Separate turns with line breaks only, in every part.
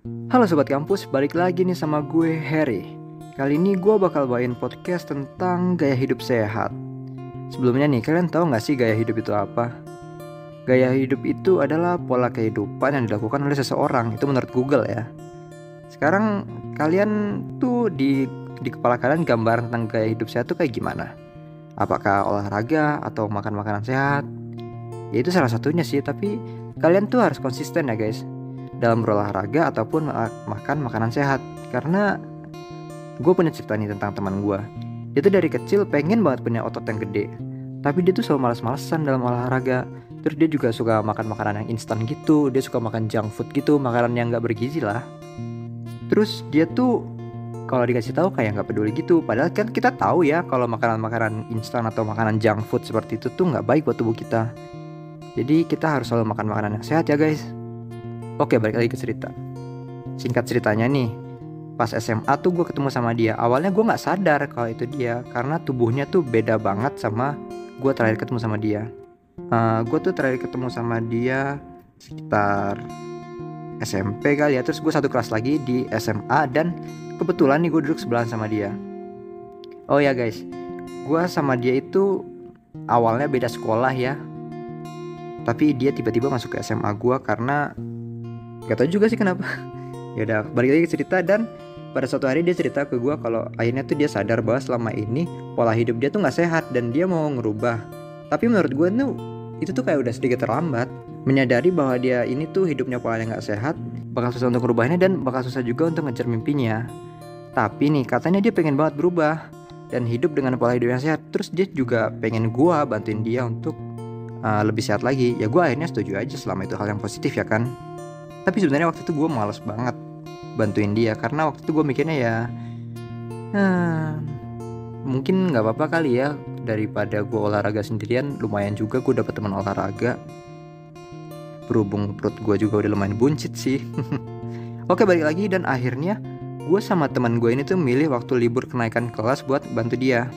Halo Sobat Kampus, balik lagi nih sama gue Harry Kali ini gue bakal bawain podcast tentang gaya hidup sehat Sebelumnya nih, kalian tahu gak sih gaya hidup itu apa? Gaya hidup itu adalah pola kehidupan yang dilakukan oleh seseorang Itu menurut Google ya Sekarang kalian tuh di, di kepala kalian gambar tentang gaya hidup sehat tuh kayak gimana? Apakah olahraga atau makan makanan sehat? Ya itu salah satunya sih, tapi kalian tuh harus konsisten ya guys dalam berolahraga ataupun makan makanan sehat. Karena gue punya cerita nih tentang teman gue. Dia tuh dari kecil pengen banget punya otot yang gede. Tapi dia tuh selalu malas-malesan dalam olahraga. Terus dia juga suka makan makanan yang instan gitu. Dia suka makan junk food gitu makanan yang gak bergizi lah. Terus dia tuh kalau dikasih tahu kayak nggak peduli gitu. Padahal kan kita tahu ya kalau makanan-makanan instan atau makanan junk food seperti itu tuh nggak baik buat tubuh kita. Jadi kita harus selalu makan makanan yang sehat ya guys Oke balik lagi ke cerita. Singkat ceritanya nih Pas SMA tuh gue ketemu sama dia. Awalnya gue gak sadar kalau itu dia Karena tubuhnya tuh beda banget sama Gue terakhir ketemu sama dia. Uh, eh, Gue tuh terakhir ketemu sama dia Sekitar SMP kali ya. Terus gue satu kelas lagi di SMA Dan kebetulan nih gue duduk sebelahan sama dia. Oh ya guys. Gue sama dia itu Awalnya beda sekolah ya. Tapi dia tiba-tiba masuk ke SMA gue karena Gak tau juga sih kenapa. Ya udah balik lagi ke cerita dan pada suatu hari dia cerita ke gue kalau akhirnya tuh dia sadar bahwa selama ini pola hidup dia tuh nggak sehat dan dia mau ngerubah. Tapi menurut gue tuh itu tuh kayak udah sedikit terlambat. Menyadari bahwa dia ini tuh hidupnya pola yang nggak sehat bakal susah untuk merubahnya dan bakal susah juga untuk ngejar mimpinya. Tapi nih katanya dia pengen banget berubah dan hidup dengan pola hidup yang sehat. Terus dia juga pengen gue bantuin dia untuk uh, lebih sehat lagi. Ya gue akhirnya setuju aja selama itu hal yang positif ya kan tapi sebenarnya waktu itu gue males banget bantuin dia karena waktu itu gue mikirnya ya hmm, mungkin nggak apa-apa kali ya daripada gue olahraga sendirian lumayan juga gue dapet teman olahraga. Berhubung perut gue juga udah lumayan buncit sih. Oke balik lagi dan akhirnya gue sama teman gue ini tuh milih waktu libur kenaikan kelas buat bantu dia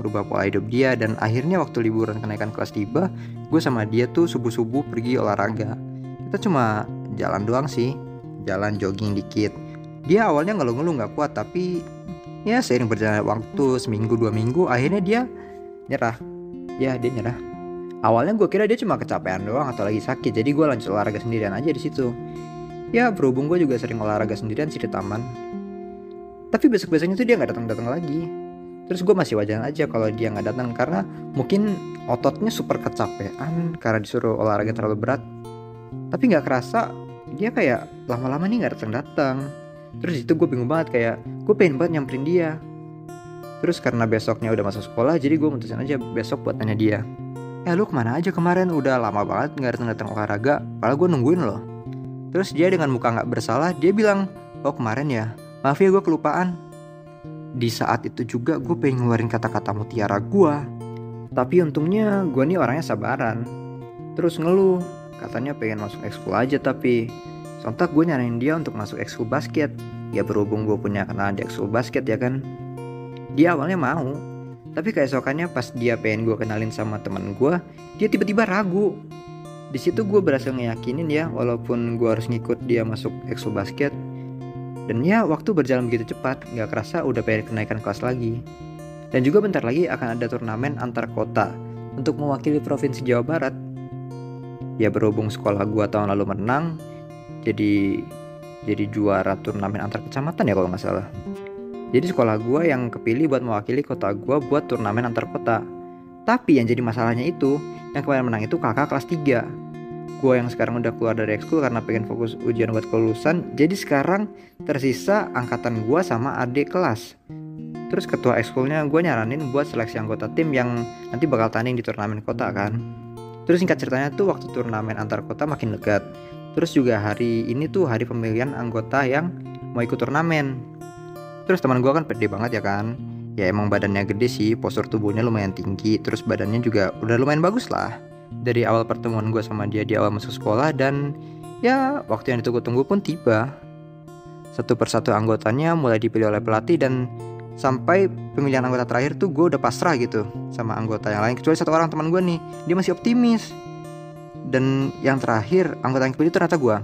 merubah pola hidup dia dan akhirnya waktu liburan kenaikan kelas tiba gue sama dia tuh subuh-subuh pergi olahraga. Kita cuma jalan doang sih. Jalan jogging dikit. Dia awalnya ngeluh-ngeluh nggak kuat tapi ya seiring berjalan waktu seminggu dua minggu akhirnya dia nyerah. Ya dia nyerah. Awalnya gue kira dia cuma kecapean doang atau lagi sakit jadi gue lanjut olahraga sendirian aja di situ. Ya berhubung gue juga sering olahraga sendirian sih di taman. Tapi besok besoknya tuh dia nggak datang datang lagi. Terus gue masih wajar aja kalau dia nggak datang karena mungkin ototnya super kecapean karena disuruh olahraga terlalu berat. Tapi nggak kerasa dia kayak lama-lama nih nggak datang datang terus itu gue bingung banget kayak gue pengen banget nyamperin dia. Terus karena besoknya udah masuk sekolah jadi gue mutusin aja besok buat tanya dia. Eh lu ke mana aja kemarin? Udah lama banget nggak datang datang olahraga padahal gue nungguin loh. Terus dia dengan muka nggak bersalah dia bilang oh kemarin ya? Maaf ya gue kelupaan. Di saat itu juga gue pengen ngeluarin kata-kata mutiara gue tapi untungnya gue nih orangnya sabaran. Terus ngeluh Katanya pengen masuk ekskul aja tapi Sontak gue nyaranin dia untuk masuk ekskul basket. Ya berhubung gue punya kenalan di ekskul basket ya kan? Dia awalnya mau Tapi keesokannya pas dia pengen gue kenalin sama temen gue Dia tiba-tiba ragu. Di situ gue berhasil ngeyakinin ya walaupun gue harus ngikut dia masuk ekskul basket. Dan ya waktu berjalan begitu cepat gak kerasa udah pengen kenaikan kelas lagi. Dan juga bentar lagi akan ada turnamen antar kota untuk mewakili provinsi Jawa Barat ya berhubung sekolah gua tahun lalu menang jadi jadi juara turnamen antar kecamatan ya kalau nggak salah. Jadi sekolah gua yang kepilih buat mewakili kota gua buat turnamen antar kota. Tapi yang jadi masalahnya itu yang kemarin menang itu kakak kelas 3 gua yang sekarang udah keluar dari ekskul karena pengen fokus ujian buat kelulusan jadi sekarang tersisa angkatan gua sama adik kelas. Terus ketua ekskulnya gue nyaranin buat seleksi anggota tim yang nanti bakal tanding di turnamen kota kan Terus singkat ceritanya tuh waktu turnamen antar kota makin dekat. Terus juga hari ini tuh hari pemilihan anggota yang mau ikut turnamen. Terus teman gue kan pede banget ya kan. Ya emang badannya gede sih, postur tubuhnya lumayan tinggi, terus badannya juga udah lumayan bagus lah. Dari awal pertemuan gue sama dia di awal masuk sekolah dan ya waktu yang ditunggu-tunggu pun tiba. Satu persatu anggotanya mulai dipilih oleh pelatih dan sampai pemilihan anggota terakhir tuh gue udah pasrah gitu sama anggota yang lain kecuali satu orang teman gue nih dia masih optimis dan yang terakhir anggota yang kepilih ternyata gue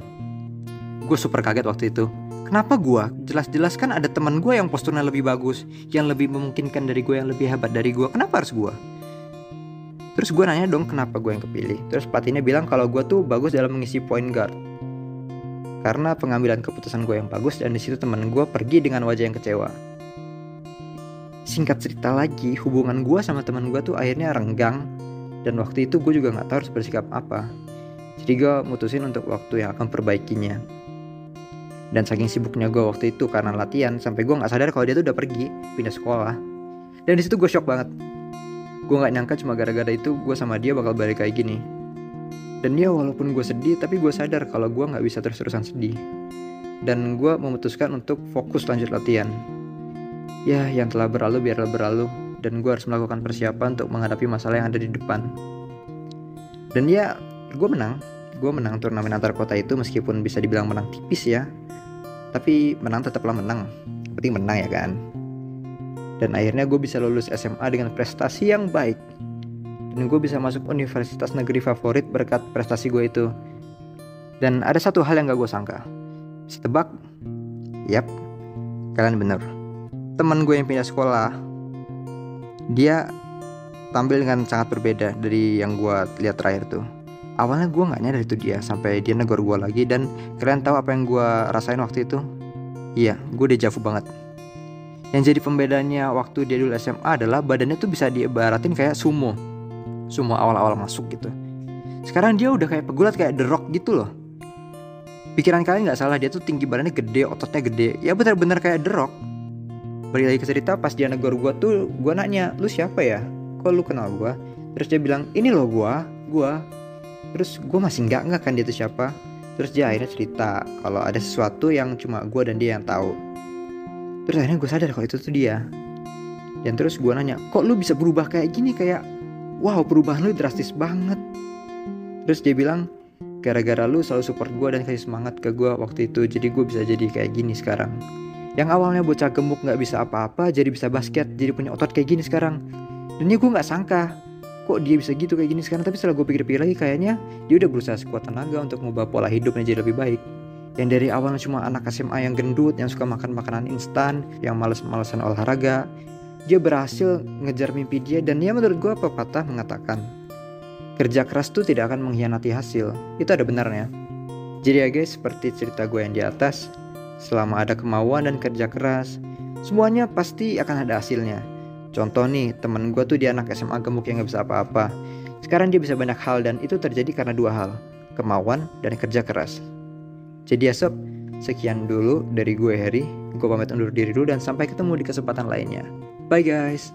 Gue super kaget waktu itu. Kenapa gue? Jelas-jelas kan ada teman gue yang posturnya lebih bagus, yang lebih memungkinkan dari gue, yang lebih hebat dari gue. Kenapa harus gue? Terus gue nanya dong kenapa gue yang kepilih. Terus pelatihnya bilang kalau gue tuh bagus dalam mengisi point guard. Karena pengambilan keputusan gue yang bagus dan di situ teman gue pergi dengan wajah yang kecewa. Singkat cerita lagi, hubungan gue sama teman gue tuh akhirnya renggang. Dan waktu itu gue juga nggak tahu harus bersikap apa. Jadi gue mutusin untuk waktu yang akan perbaikinya. Dan saking sibuknya gue waktu itu karena latihan sampai gue nggak sadar kalau dia tuh udah pergi pindah sekolah. Dan di situ gue shock banget. Gue nggak nyangka cuma gara-gara itu gue sama dia bakal balik kayak gini. Dan dia walaupun gue sedih tapi gue sadar kalau gue nggak bisa terus-terusan sedih. Dan gue memutuskan untuk fokus lanjut latihan ya yang telah berlalu biarlah berlalu dan gue harus melakukan persiapan untuk menghadapi masalah yang ada di depan. Dan ya gue menang. Gue menang turnamen antar kota itu meskipun bisa dibilang menang tipis ya. Tapi menang tetaplah menang. Penting menang ya kan? Dan akhirnya gue bisa lulus SMA dengan prestasi yang baik. Dan gue bisa masuk universitas negeri favorit berkat prestasi gue itu. Dan ada satu hal yang gak gue sangka. Setebak yap kalian bener teman gue yang pindah sekolah dia tampil dengan sangat berbeda dari yang gue lihat terakhir tuh. Awalnya gue nggak nyadar itu dia sampai dia negor gue lagi dan kalian tahu apa yang gue rasain waktu itu? Iya gue udah jauh banget. Yang jadi pembedanya waktu dia dulu SMA adalah badannya tuh bisa diibaratin kayak sumo. Sumo awal-awal masuk gitu. Sekarang dia udah kayak pegulat kayak The Rock gitu loh. Pikiran kalian nggak salah dia tuh tinggi badannya gede ototnya gede. Ya benar-benar kayak The Rock balik lagi ke cerita pas dia negor gue tuh gue nanya lu siapa ya? Kok lu kenal gue terus dia bilang ini loh gue gue terus gue masih nggak nggak kan dia itu siapa. Terus dia akhirnya cerita kalau ada sesuatu yang cuma gue dan dia yang tahu. Terus akhirnya gue sadar kalau itu tuh dia. Dan terus gue nanya kok lu bisa berubah kayak gini? Kayak wow perubahan lu drastis banget. Terus dia bilang gara-gara lu selalu support gue dan kasih semangat ke gue waktu itu jadi gue bisa jadi kayak gini sekarang yang awalnya bocah gemuk nggak bisa apa-apa jadi bisa basket jadi punya otot kayak gini sekarang. Dan ini gue nggak sangka kok dia bisa gitu kayak gini sekarang. Tapi setelah gue pikir-pikir lagi kayaknya dia udah berusaha sekuat tenaga untuk mengubah pola hidupnya jadi lebih baik. Yang dari awalnya cuma anak SMA yang gendut yang suka makan makanan instan yang males-malesan olahraga dia berhasil ngejar mimpi dia. Dan dia menurut gue pepatah mengatakan kerja keras tuh tidak akan mengkhianati hasil. Itu ada benarnya. Jadi ya guys seperti cerita gue yang di atas selama ada kemauan dan kerja keras semuanya pasti akan ada hasilnya Contoh nih, temen gue tuh dia anak SMA gemuk yang gak bisa apa-apa. Sekarang dia bisa banyak hal dan itu terjadi karena dua hal, kemauan dan kerja keras. Jadi ya sob, sekian dulu dari gue Harry. Gue pamit undur diri dulu dan sampai ketemu di kesempatan lainnya. Bye guys.